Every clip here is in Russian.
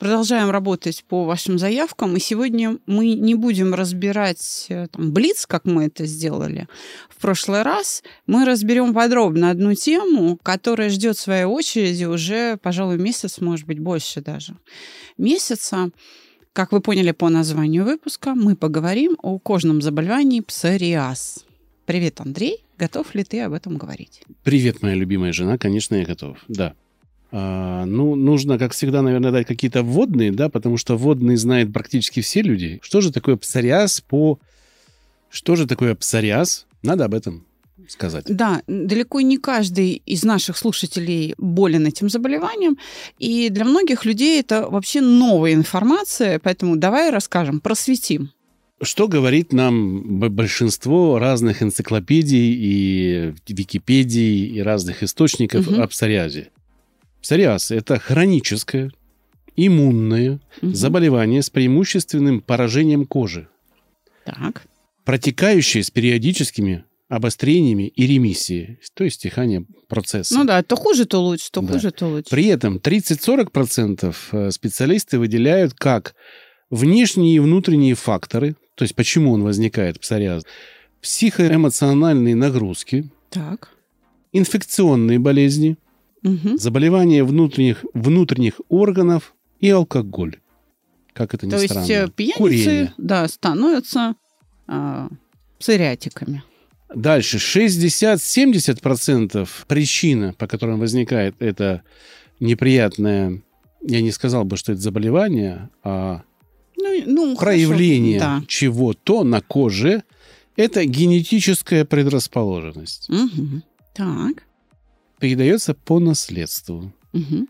Продолжаем работать по вашим заявкам. И сегодня мы не будем разбирать э, там, блиц, как мы это сделали в прошлый раз. Мы разберем подробно одну тему, которая ждет своей очереди уже, пожалуй, месяц, может быть, больше даже месяца. Как вы поняли по названию выпуска, мы поговорим о кожном заболевании псориаз. Привет, Андрей. Готов ли ты об этом говорить? Привет, моя любимая жена. Конечно, я готов. Да. А, ну, нужно, как всегда, наверное, дать какие-то вводные, да, потому что вводные знают практически все люди. Что же такое псориаз по... Что же такое псориаз? Надо об этом сказать. Да, далеко не каждый из наших слушателей болен этим заболеванием, и для многих людей это вообще новая информация, поэтому давай расскажем, просветим. Что говорит нам большинство разных энциклопедий и Википедий и разных источников угу. о псориазе? Псориаз – это хроническое, иммунное угу. заболевание с преимущественным поражением кожи. Так. Протекающее с периодическими обострениями и ремиссией, то есть стихание процесса. Ну да, то хуже, то лучше, то да. хуже, то лучше. При этом 30-40% э, специалисты выделяют как внешние и внутренние факторы, то есть почему он возникает, псориаз, психоэмоциональные нагрузки, так. инфекционные болезни – угу. заболевания внутренних, внутренних органов и алкоголь. Как это ни То странно. То есть пьяницы Курение. да, становятся э, псориатиками. Дальше. 60-70% причина, по которым возникает это неприятное, я не сказал бы, что это заболевание, а ну, ну, проявление да. чего-то на коже, это генетическая предрасположенность. Угу. Так передается по наследству. Угу.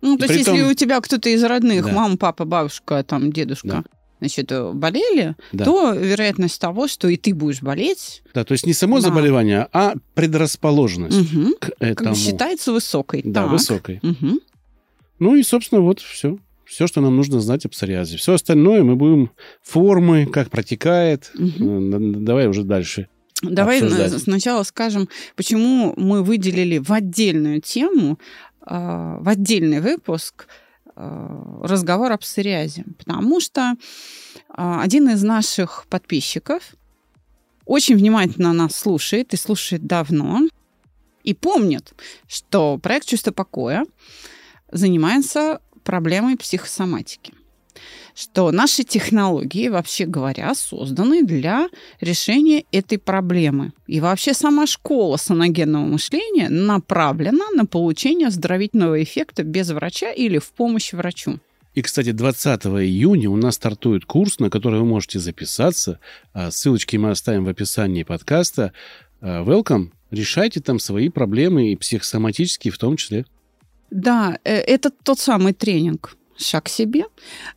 Ну, то есть, если у тебя кто-то из родных, да. мама, папа, бабушка, там, дедушка, да. значит, болели, да. то вероятность того, что и ты будешь болеть... Да, то есть не само да. заболевание, а предрасположенность угу. к этому. Считается высокой. Да, так. высокой. Угу. Ну и, собственно, вот все. Все, что нам нужно знать о псориазе. Все остальное мы будем формы, как протекает. Угу. Давай уже дальше. Давай обсуждать. сначала скажем, почему мы выделили в отдельную тему, а, в отдельный выпуск а, разговор о псориазе. Потому что а, один из наших подписчиков очень внимательно нас слушает и слушает давно, и помнит, что проект «Чувство покоя» занимается проблемой психосоматики что наши технологии, вообще говоря, созданы для решения этой проблемы. И вообще сама школа саногенного мышления направлена на получение оздоровительного эффекта без врача или в помощь врачу. И, кстати, 20 июня у нас стартует курс, на который вы можете записаться. А, ссылочки мы оставим в описании подкаста. А, welcome. Решайте там свои проблемы и психосоматические в том числе. Да, э, это тот самый тренинг, шаг себе,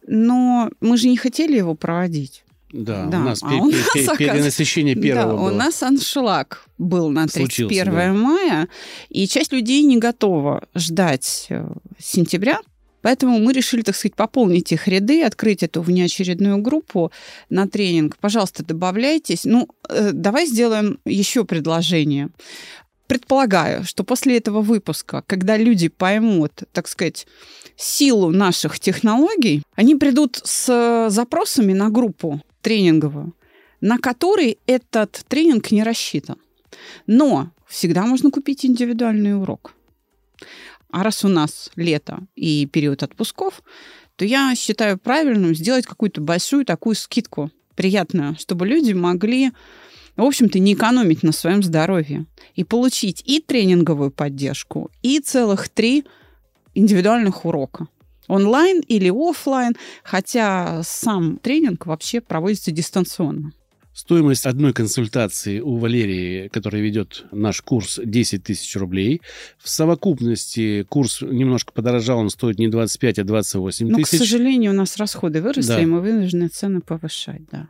но мы же не хотели его проводить. Да, да. у нас, а пер- у нас перенасыщение первого да, было. у нас аншлаг был на 31 Случился, да. мая, и часть людей не готова ждать э, сентября, Поэтому мы решили, так сказать, пополнить их ряды, открыть эту внеочередную группу на тренинг. Пожалуйста, добавляйтесь. Ну, э, давай сделаем еще предложение. Предполагаю, что после этого выпуска, когда люди поймут, так сказать, силу наших технологий, они придут с запросами на группу тренинговую, на который этот тренинг не рассчитан. Но всегда можно купить индивидуальный урок. А раз у нас лето и период отпусков, то я считаю правильным сделать какую-то большую такую скидку приятную, чтобы люди могли, в общем-то, не экономить на своем здоровье и получить и тренинговую поддержку, и целых три индивидуальных урока. Онлайн или офлайн, хотя сам тренинг вообще проводится дистанционно. Стоимость одной консультации у Валерии, которая ведет наш курс, 10 тысяч рублей. В совокупности курс немножко подорожал, он стоит не 25, а 28 Но, тысяч. к сожалению, у нас расходы выросли, да. и мы вынуждены цены повышать, да.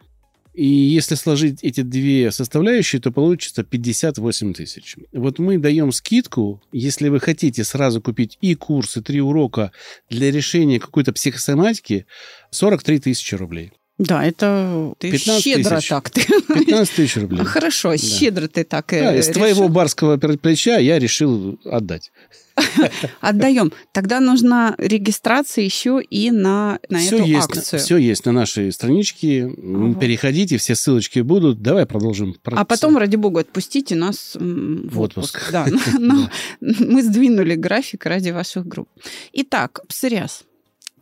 И если сложить эти две составляющие, то получится 58 тысяч. Вот мы даем скидку, если вы хотите сразу купить и курс, и три урока для решения какой-то психосоматики, 43 тысячи рублей. Да, это ты щедро тысяч. так. Ты... 15 тысяч рублей. Хорошо, да. щедро ты так да, Из решил. твоего барского плеча я решил отдать. Отдаем. Тогда нужна регистрация еще и на, на все эту есть, акцию. Все есть на нашей страничке. Ага. Переходите, все ссылочки будут. Давай продолжим. А потом, ради бога, отпустите нас в, в отпуск. отпуск. Да, но мы сдвинули график ради ваших групп. Итак, псориаз.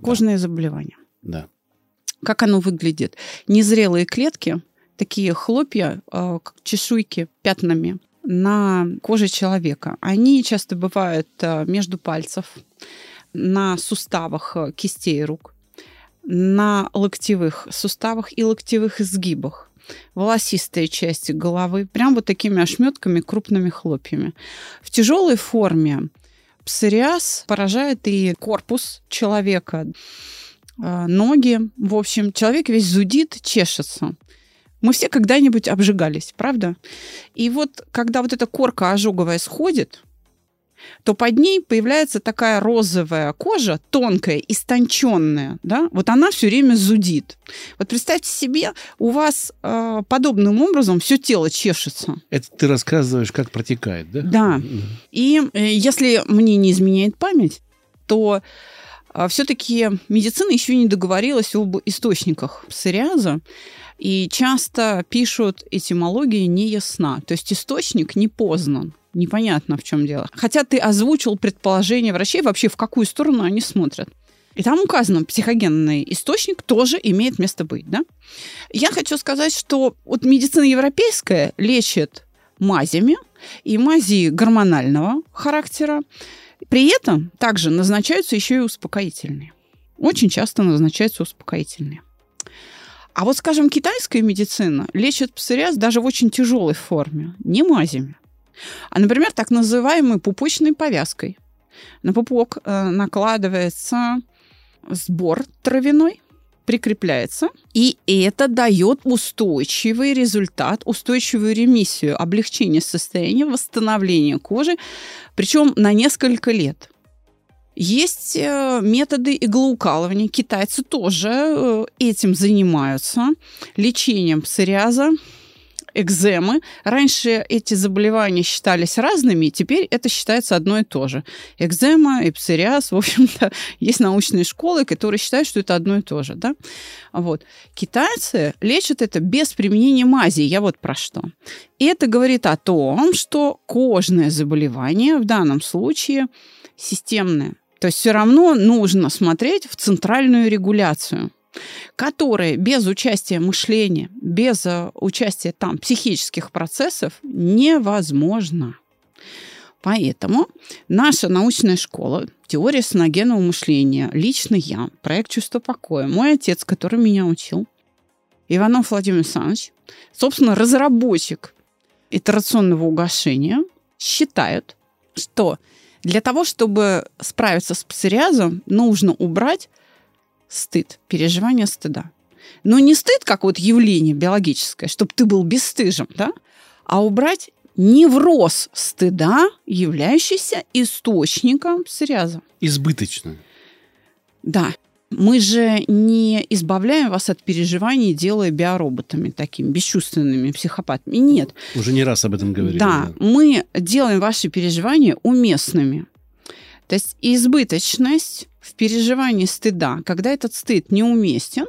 Кожные заболевания. Да. Как оно выглядит? Незрелые клетки, такие хлопья, а, как чешуйки пятнами на коже человека. Они часто бывают а, между пальцев, на суставах а, кистей рук, на локтевых суставах и локтевых изгибах волосистые части головы, прям вот такими ошметками, крупными хлопьями. В тяжелой форме псориаз поражает и корпус человека, ноги. В общем, человек весь зудит, чешется. Мы все когда-нибудь обжигались, правда? И вот когда вот эта корка ожоговая сходит, то под ней появляется такая розовая кожа, тонкая, истонченная, да, вот она все время зудит. Вот представьте себе, у вас э, подобным образом все тело чешется. Это ты рассказываешь, как протекает, да? Да. И э, если мне не изменяет память, то все-таки медицина еще не договорилась об источниках псориаза, и часто пишут этимологии не ясна. То есть источник не познан. Непонятно, в чем дело. Хотя ты озвучил предположение врачей, вообще в какую сторону они смотрят. И там указано, психогенный источник тоже имеет место быть. Да? Я хочу сказать, что вот медицина европейская лечит мазями, и мази гормонального характера, при этом также назначаются еще и успокоительные. Очень часто назначаются успокоительные. А вот, скажем, китайская медицина лечит псориаз даже в очень тяжелой форме, не мазями, а, например, так называемой пупочной повязкой. На пупок э, накладывается сбор травяной, прикрепляется, и это дает устойчивый результат, устойчивую ремиссию, облегчение состояния, восстановление кожи, причем на несколько лет. Есть э, методы иглоукалывания. Китайцы тоже э, этим занимаются. Лечением псориаза экземы. Раньше эти заболевания считались разными, теперь это считается одно и то же. Экзема и псориаз, в общем-то, есть научные школы, которые считают, что это одно и то же. Да? Вот. Китайцы лечат это без применения мази. Я вот про что. И это говорит о том, что кожное заболевание в данном случае системное. То есть все равно нужно смотреть в центральную регуляцию которые без участия мышления, без э, участия там психических процессов невозможно. Поэтому наша научная школа, теория саногенного мышления, лично я, проект «Чувство покоя», мой отец, который меня учил, Иванов Владимир Александрович, собственно, разработчик итерационного угошения, считают, что для того, чтобы справиться с псориазом, нужно убрать стыд, переживание стыда. Но не стыд, как вот явление биологическое, чтобы ты был бесстыжим, да? а убрать невроз стыда, являющийся источником псориаза. Избыточно. Да. Мы же не избавляем вас от переживаний, делая биороботами такими, бесчувственными психопатами. Нет. Уже не раз об этом говорили. Да, да. мы делаем ваши переживания уместными. То есть избыточность в переживании стыда, когда этот стыд неуместен,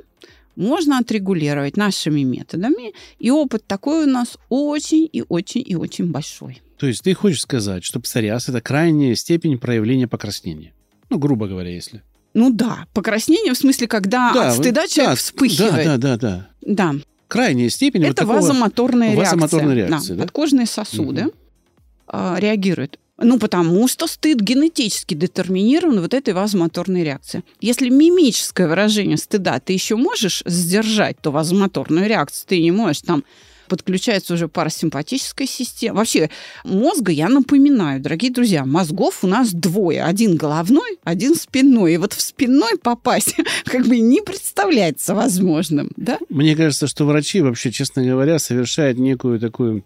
можно отрегулировать нашими методами, и опыт такой у нас очень и очень и очень большой. То есть ты хочешь сказать, что псориаз – это крайняя степень проявления покраснения? Ну, грубо говоря, если. Ну да, покраснение в смысле, когда да, от стыда человек да, вспыхивает. Да, да, да, да. Да. Крайняя степень Это вот такого... вазомоторная реакция. Вазомоторная реакция, да, да? Подкожные сосуды угу. реагируют. Ну, потому что стыд генетически детерминирован вот этой вазомоторной реакцией. Если мимическое выражение стыда ты еще можешь сдержать, то вазомоторную реакцию ты не можешь там подключается уже парасимпатическая система. Вообще, мозга, я напоминаю, дорогие друзья, мозгов у нас двое. Один головной, один спинной. И вот в спинной попасть как бы не представляется возможным. Да? Мне кажется, что врачи вообще, честно говоря, совершают некую такую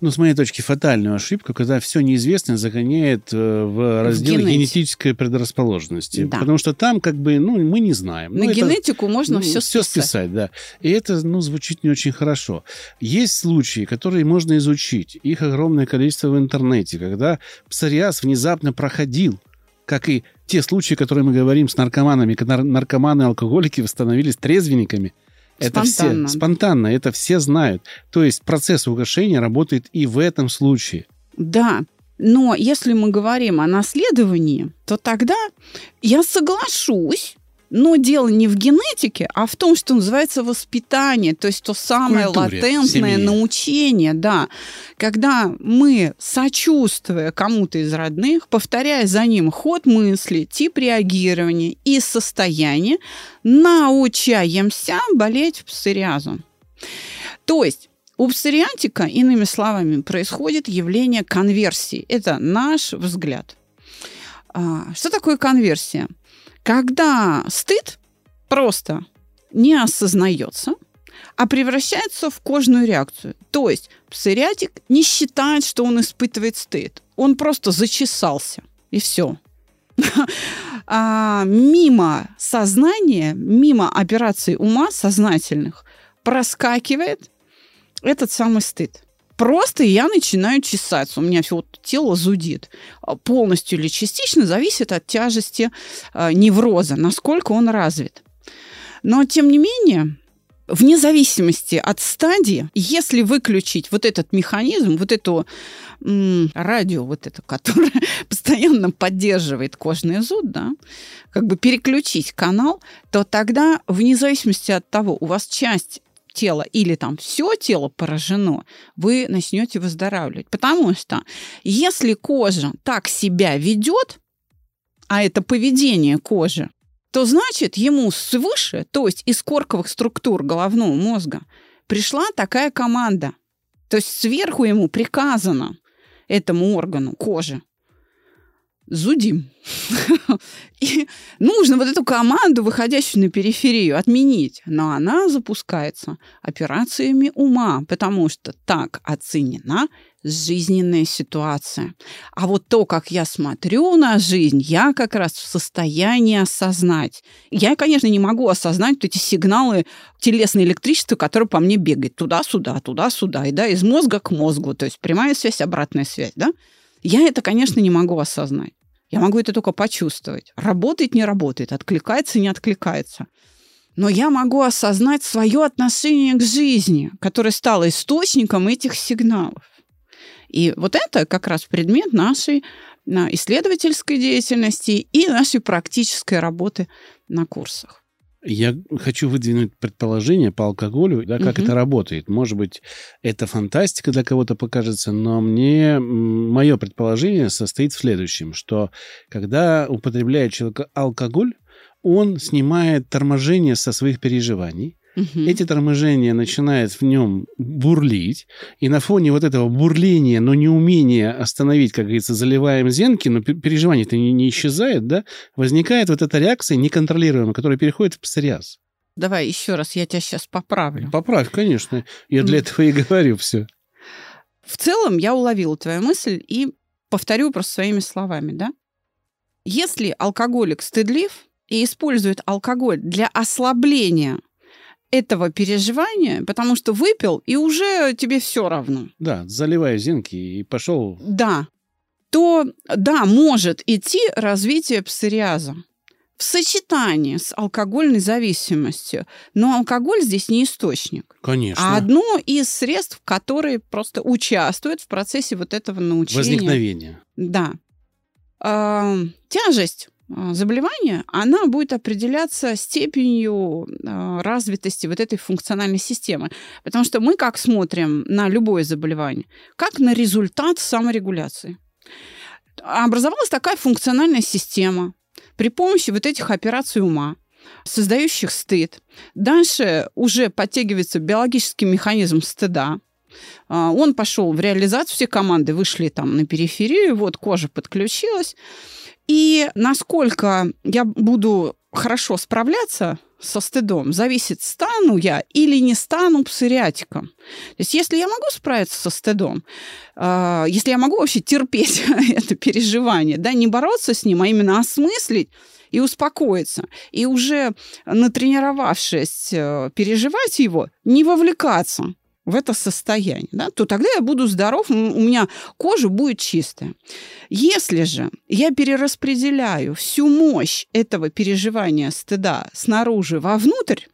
ну, с моей точки, фатальную ошибку, когда все неизвестное загоняет э, в раздел в генетической предрасположенности. Да. Потому что там, как бы, ну, мы не знаем. На ну, генетику это, можно ну, все списать. Все списать, да. И это, ну, звучит не очень хорошо. Есть случаи, которые можно изучить. Их огромное количество в интернете, когда псориаз внезапно проходил, как и те случаи, которые мы говорим с наркоманами, когда наркоманы и алкоголики становились трезвенниками – это спонтанно. все спонтанно, это все знают. То есть процесс угошения работает и в этом случае. Да, но если мы говорим о наследовании, то тогда я соглашусь но дело не в генетике, а в том, что называется воспитание, то есть то самое Культуре, латентное научение, да. Когда мы, сочувствуя кому-то из родных, повторяя за ним ход мысли, тип реагирования и состояние, научаемся болеть псориазом. То есть у псориантика, иными словами, происходит явление конверсии. Это наш взгляд. А, что такое конверсия? Когда стыд просто не осознается, а превращается в кожную реакцию. То есть псориатик не считает, что он испытывает стыд. Он просто зачесался, и все. А мимо сознания, мимо операций ума сознательных проскакивает этот самый стыд. Просто я начинаю чесаться. У меня все вот тело зудит. А полностью или частично зависит от тяжести э, невроза, насколько он развит. Но, тем не менее, вне зависимости от стадии, если выключить вот этот механизм, вот эту м, радио, вот это, которое постоянно поддерживает кожный зуд, да, как бы переключить канал, то тогда, вне зависимости от того, у вас часть тело или там все тело поражено, вы начнете выздоравливать. Потому что если кожа так себя ведет, а это поведение кожи, то значит ему свыше, то есть из корковых структур головного мозга, пришла такая команда. То есть сверху ему приказано этому органу кожи зудим. И нужно вот эту команду, выходящую на периферию, отменить. Но она запускается операциями ума, потому что так оценена жизненная ситуация. А вот то, как я смотрю на жизнь, я как раз в состоянии осознать. Я, конечно, не могу осознать вот эти сигналы телесное электричества, которое по мне бегает туда-сюда, туда-сюда, и да, из мозга к мозгу, то есть прямая связь, обратная связь, да. Я это, конечно, не могу осознать. Я могу это только почувствовать. Работает, не работает, откликается, не откликается. Но я могу осознать свое отношение к жизни, которое стало источником этих сигналов. И вот это как раз предмет нашей исследовательской деятельности и нашей практической работы на курсах. Я хочу выдвинуть предположение по алкоголю, да, как угу. это работает. Может быть, это фантастика для кого-то покажется, но мне мое предположение состоит в следующем, что когда употребляет человек алкоголь, он снимает торможение со своих переживаний, Угу. Эти торможения начинают в нем бурлить, и на фоне вот этого бурления, но не умения остановить, как говорится, заливаем зенки, но переживание-то не, не исчезает, да, возникает вот эта реакция неконтролируемая, которая переходит в псориаз. Давай еще раз, я тебя сейчас поправлю. Поправь, конечно. Я для этого и говорю все. В целом я уловила твою мысль и повторю просто своими словами, да? Если алкоголик стыдлив и использует алкоголь для ослабления этого переживания, потому что выпил, и уже тебе все равно. Да, заливаю зинки и пошел. Да. То, да, может идти развитие псориаза в сочетании с алкогольной зависимостью. Но алкоголь здесь не источник. Конечно. А одно из средств, которые просто участвуют в процессе вот этого научения. Возникновения. Да. Э, тяжесть заболевания, она будет определяться степенью а, развитости вот этой функциональной системы. Потому что мы как смотрим на любое заболевание? Как на результат саморегуляции. образовалась такая функциональная система при помощи вот этих операций ума, создающих стыд. Дальше уже подтягивается биологический механизм стыда. А, он пошел в реализацию, все команды вышли там на периферию, вот кожа подключилась. И насколько я буду хорошо справляться со стыдом, зависит, стану я или не стану псориатиком. То есть если я могу справиться со стыдом, э, если я могу вообще терпеть это переживание, да, не бороться с ним, а именно осмыслить, и успокоиться. И уже натренировавшись э, переживать его, не вовлекаться в это состояние, да, то тогда я буду здоров, у меня кожа будет чистая. Если же я перераспределяю всю мощь этого переживания стыда снаружи вовнутрь,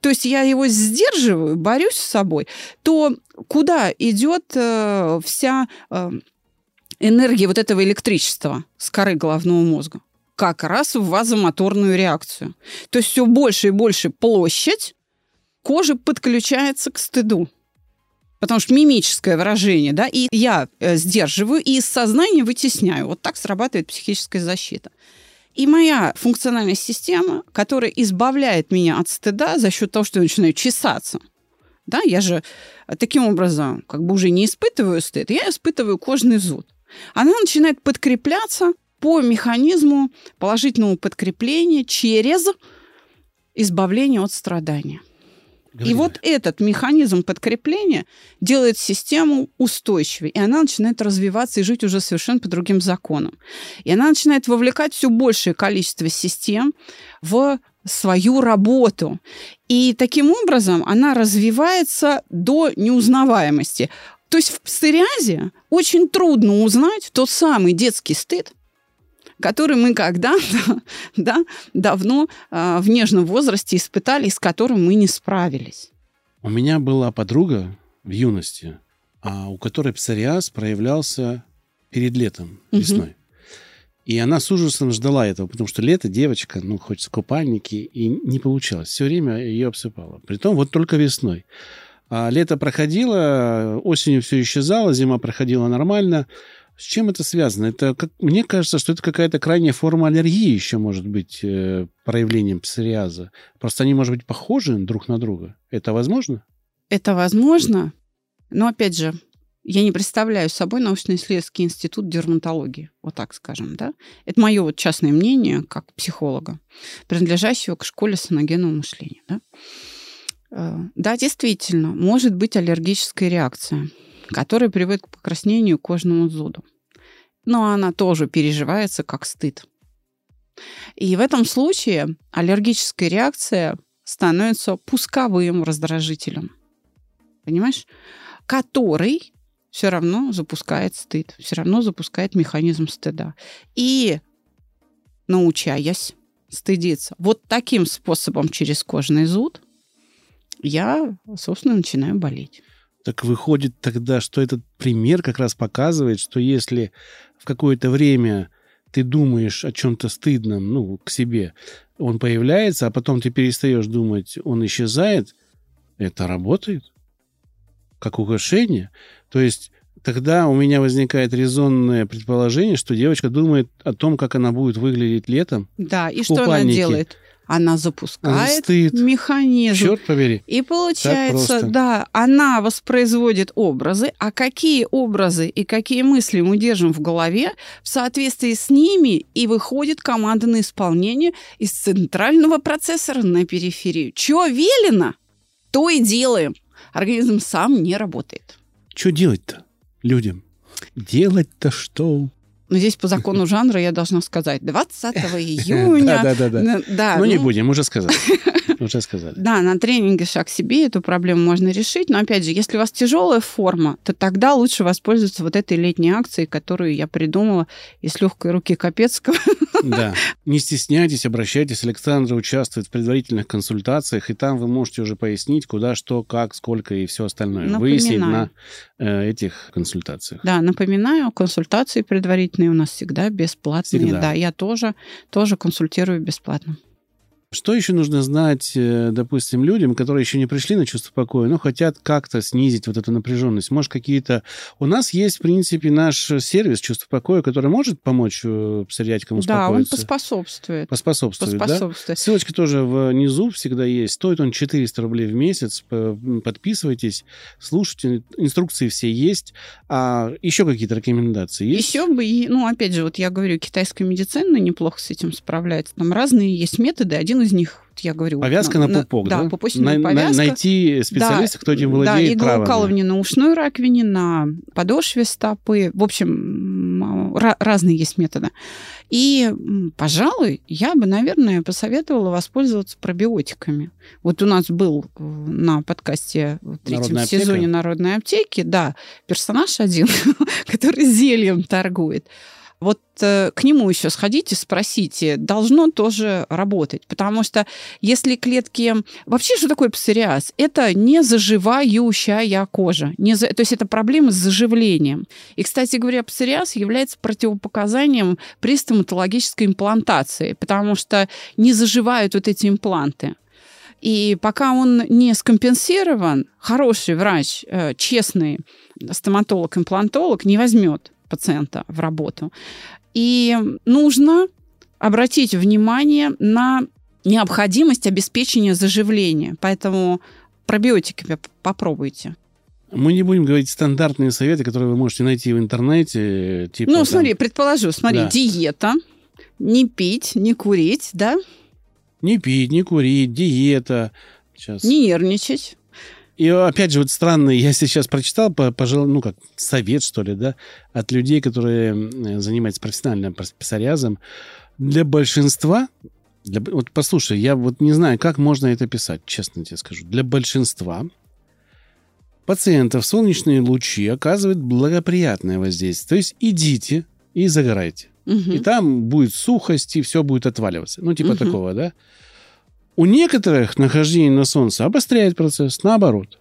то есть я его сдерживаю, борюсь с собой, то куда идет э, вся э, энергия вот этого электричества с коры головного мозга? Как раз в вазомоторную реакцию. То есть все больше и больше площадь кожи подключается к стыду потому что мимическое выражение, да, и я э, сдерживаю, и из сознания вытесняю. Вот так срабатывает психическая защита. И моя функциональная система, которая избавляет меня от стыда за счет того, что я начинаю чесаться, да, я же таким образом как бы уже не испытываю стыд, я испытываю кожный зуд. Она начинает подкрепляться по механизму положительного подкрепления через избавление от страдания. И вот этот механизм подкрепления делает систему устойчивой, и она начинает развиваться и жить уже совершенно по другим законам. И она начинает вовлекать все большее количество систем в свою работу. И таким образом она развивается до неузнаваемости. То есть в псориазе очень трудно узнать тот самый детский стыд, который мы когда-то да, давно э, в нежном возрасте испытали, с которым мы не справились. У меня была подруга в юности, а у которой псориаз проявлялся перед летом, весной. И она с ужасом ждала этого, потому что лето девочка, ну, хочется купальники, и не получалось. Все время ее обсыпало. Притом вот только весной. А лето проходило, осенью все исчезало, зима проходила нормально. С чем это связано? Это, как, мне кажется, что это какая-то крайняя форма аллергии еще может быть э, проявлением псориаза. Просто они, может быть, похожи друг на друга. Это возможно? Это возможно. Но, опять же, я не представляю собой научно-исследовательский институт дерматологии, вот так скажем, да? Это мое вот частное мнение, как психолога, принадлежащего к школе саногенного мышления, да? Э, да, действительно, может быть аллергическая реакция – который приводит к покраснению кожному зуду. Но она тоже переживается как стыд. И в этом случае аллергическая реакция становится пусковым раздражителем. Понимаешь? Который все равно запускает стыд, все равно запускает механизм стыда. И научаясь стыдиться вот таким способом через кожный зуд, я, собственно, начинаю болеть. Так выходит тогда, что этот пример как раз показывает, что если в какое-то время ты думаешь о чем-то стыдном, ну, к себе, он появляется, а потом ты перестаешь думать, он исчезает, это работает как украшение. То есть тогда у меня возникает резонное предположение, что девочка думает о том, как она будет выглядеть летом. Да, и что она делает? Она запускает Стыд. механизм. Черт побери. И получается, да, она воспроизводит образы, а какие образы и какие мысли мы держим в голове, в соответствии с ними и выходит команда на исполнение из центрального процессора на периферию. Чего велено, то и делаем. Организм сам не работает. Что делать-то людям? Делать-то что? Но здесь по закону жанра я должна сказать 20 июня. Да, да, да. Да. Ну, не будем, уже сказали. Уже сказали. Да, на тренинге «Шаг себе» эту проблему можно решить. Но, опять же, если у вас тяжелая форма, то тогда лучше воспользоваться вот этой летней акцией, которую я придумала из легкой руки Капецкого. Да. Не стесняйтесь, обращайтесь. Александра участвует в предварительных консультациях, и там вы можете уже пояснить, куда, что, как, сколько и все остальное. Напоминаю. Выяснить на э, этих консультациях. Да, напоминаю, консультации предварительные у нас всегда бесплатные. Всегда. Да, я тоже, тоже консультирую бесплатно. Что еще нужно знать, э, допустим, людям, которые еще не пришли на чувство покоя, но хотят как-то снизить вот эту напряженность? Может, какие-то... У нас есть, в принципе, наш сервис чувства покоя, который может помочь э, псориатикам успокоиться? Да, он поспособствует. Поспособствует, поспособствует. да? Ссылочка тоже внизу всегда есть. Стоит он 400 рублей в месяц. Подписывайтесь, слушайте. Инструкции все есть. А еще какие-то рекомендации есть? Еще бы, ну, опять же, вот я говорю, китайская медицина неплохо с этим справляется. Там разные есть методы. Один один из них, я говорю... Повязка на, на пупок, да? Да, пупочная на, повязка. найти специалиста, да, кто этим владеет Да, иглоукалывание на ушной раковине, на подошве стопы. В общем, разные есть методы. И, пожалуй, я бы, наверное, посоветовала воспользоваться пробиотиками. Вот у нас был э, на подкасте в третьем Народная сезоне аптека. «Народной аптеки», да, персонаж один, который зельем торгует. Вот э, к нему еще сходите, спросите, должно тоже работать. Потому что если клетки... Вообще, что такое псориаз? Это не заживающая кожа. Не за... То есть это проблема с заживлением. И, кстати говоря, псориаз является противопоказанием при стоматологической имплантации, потому что не заживают вот эти импланты. И пока он не скомпенсирован, хороший врач, э, честный стоматолог-имплантолог не возьмет пациента в работу. И нужно обратить внимание на необходимость обеспечения заживления. Поэтому пробиотики попробуйте. Мы не будем говорить стандартные советы, которые вы можете найти в интернете. Типа, ну, там... смотри, предположу, смотри, да. диета, не пить, не курить, да? Не пить, не курить, диета. Сейчас. Не нервничать. И опять же, вот странно, я сейчас прочитал, пожалуй, ну, как совет, что ли, да, от людей, которые занимаются профессиональным псориазом. Для большинства, для, вот послушай, я вот не знаю, как можно это писать, честно тебе скажу. Для большинства пациентов солнечные лучи оказывают благоприятное воздействие. То есть идите и загорайте. Угу. И там будет сухость, и все будет отваливаться. Ну, типа угу. такого, да? У некоторых нахождение на солнце обостряет процесс, наоборот.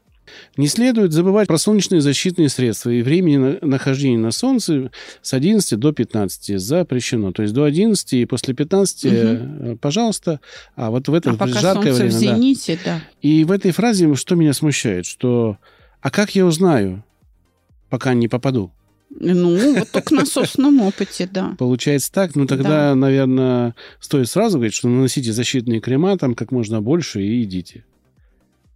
Не следует забывать про солнечные защитные средства. И времени нахождения на солнце с 11 до 15 запрещено. То есть до 11 и после 15, угу. пожалуйста. А вот в это а жаркое время... в зените, да. да. И в этой фразе что меня смущает? Что «А как я узнаю, пока не попаду?» Ну, вот только на собственном опыте, да. Получается так. Ну, тогда, да. наверное, стоит сразу говорить, что наносите защитные крема там как можно больше и идите.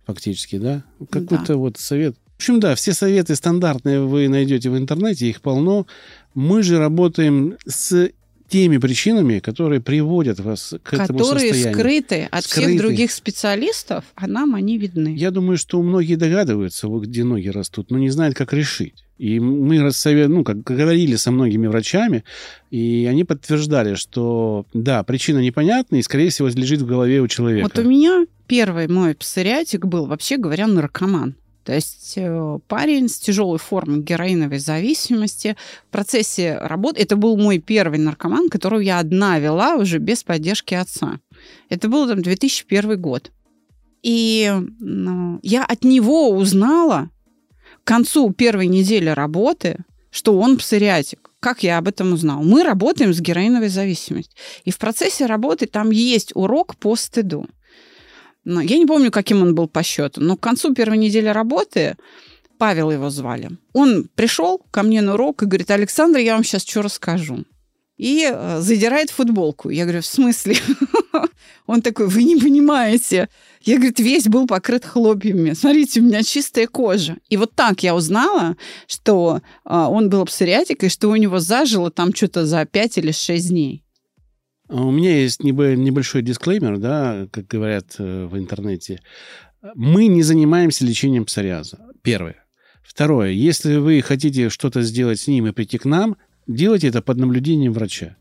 Фактически, да? Какой-то да. вот совет. В общем, да, все советы стандартные вы найдете в интернете, их полно. Мы же работаем с теми причинами, которые приводят вас к которые этому состоянию. Которые скрыты от скрыты. всех других специалистов, а нам они видны. Я думаю, что многие догадываются, где ноги растут, но не знают, как решить. И мы рассовет, ну, как говорили со многими врачами, и они подтверждали, что да, причина непонятна и, скорее всего, лежит в голове у человека. Вот у меня первый мой псориатик был, вообще говоря, наркоман. То есть э, парень с тяжелой формой героиновой зависимости в процессе работы... Это был мой первый наркоман, которого я одна вела уже без поддержки отца. Это был там 2001 год. И ну, я от него узнала концу первой недели работы, что он псориатик. Как я об этом узнала? Мы работаем с героиновой зависимостью. И в процессе работы там есть урок по стыду. Но я не помню, каким он был по счету, но к концу первой недели работы Павел его звали. Он пришел ко мне на урок и говорит, Александр, я вам сейчас что расскажу. И э, задирает футболку. Я говорю, в смысле? Он такой, вы не понимаете. Я, говорит, весь был покрыт хлопьями. Смотрите, у меня чистая кожа. И вот так я узнала, что а, он был псориатик, и что у него зажило там что-то за 5 или 6 дней. А у меня есть небольшой дисклеймер, да, как говорят э, в интернете. Мы не занимаемся лечением псориаза. Первое. Второе. Если вы хотите что-то сделать с ним и прийти к нам, делайте это под наблюдением врача.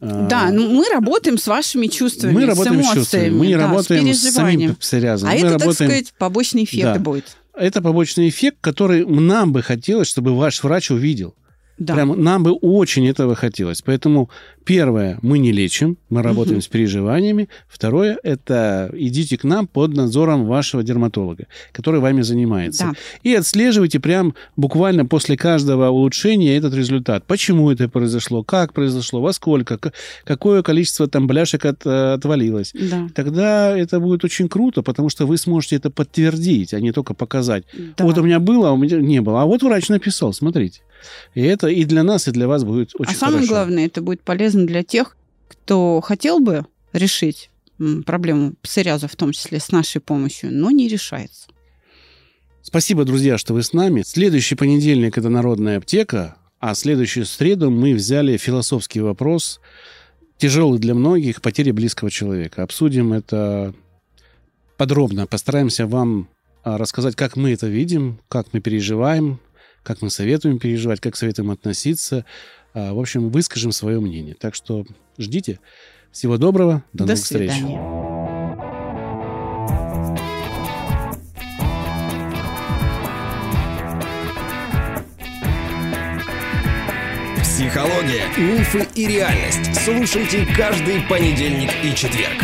Да, а, ну мы работаем с вашими чувствами, мы работаем с эмоциями, с чувствами, мы не да, работаем с, с самим псориазом. А мы это, работаем... так сказать, побочный эффект да. будет. Это побочный эффект, который нам бы хотелось, чтобы ваш врач увидел. Да. Прям нам бы очень этого хотелось. Поэтому Первое, мы не лечим, мы работаем угу. с переживаниями. Второе, это идите к нам под надзором вашего дерматолога, который вами занимается. Да. И отслеживайте прям буквально после каждого улучшения этот результат. Почему это произошло, как произошло, во сколько, какое количество там бляшек от, э, отвалилось. Да. Тогда это будет очень круто, потому что вы сможете это подтвердить, а не только показать. Да. Вот у меня было, а у меня не было. А вот врач написал, смотрите. И это и для нас, и для вас будет очень А самое хорошо. главное, это будет полезно для тех, кто хотел бы решить проблему псориаза, в том числе с нашей помощью, но не решается. Спасибо, друзья, что вы с нами. Следующий понедельник – это «Народная аптека», а следующую среду мы взяли философский вопрос, тяжелый для многих, потери близкого человека. Обсудим это подробно, постараемся вам а, рассказать, как мы это видим, как мы переживаем, как мы советуем переживать, как советуем относиться. А, в общем, выскажем свое мнение. Так что ждите. Всего доброго. До, До новых свидания. встреч. Психология, мифы и реальность. Слушайте каждый понедельник и четверг.